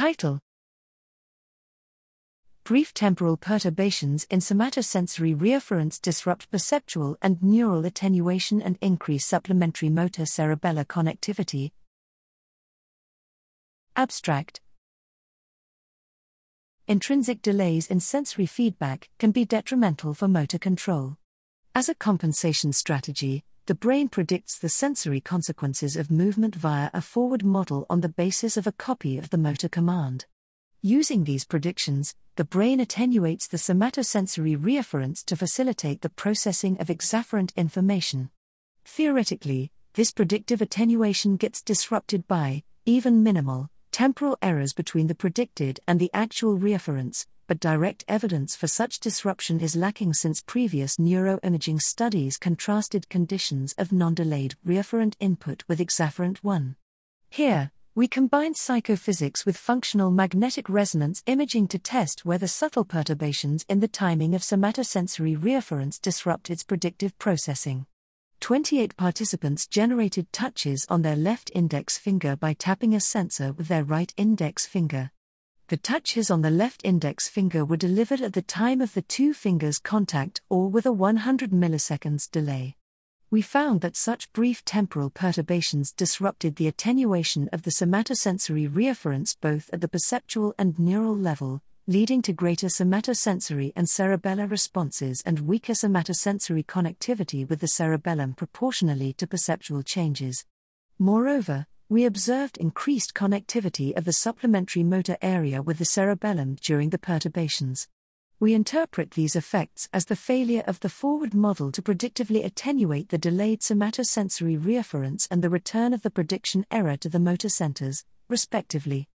Title Brief temporal perturbations in somatosensory reafference disrupt perceptual and neural attenuation and increase supplementary motor cerebellar connectivity. Abstract Intrinsic delays in sensory feedback can be detrimental for motor control. As a compensation strategy, the brain predicts the sensory consequences of movement via a forward model on the basis of a copy of the motor command. Using these predictions, the brain attenuates the somatosensory reafference to facilitate the processing of exafferent information. Theoretically, this predictive attenuation gets disrupted by, even minimal, temporal errors between the predicted and the actual reafference, but direct evidence for such disruption is lacking since previous neuroimaging studies contrasted conditions of non delayed reafferent input with exafferent 1. Here, we combined psychophysics with functional magnetic resonance imaging to test whether subtle perturbations in the timing of somatosensory reafference disrupt its predictive processing. 28 participants generated touches on their left index finger by tapping a sensor with their right index finger. The touches on the left index finger were delivered at the time of the two fingers' contact or with a 100 milliseconds delay. We found that such brief temporal perturbations disrupted the attenuation of the somatosensory reafference both at the perceptual and neural level, leading to greater somatosensory and cerebellar responses and weaker somatosensory connectivity with the cerebellum proportionally to perceptual changes. Moreover, we observed increased connectivity of the supplementary motor area with the cerebellum during the perturbations. We interpret these effects as the failure of the forward model to predictively attenuate the delayed somatosensory reafference and the return of the prediction error to the motor centers, respectively.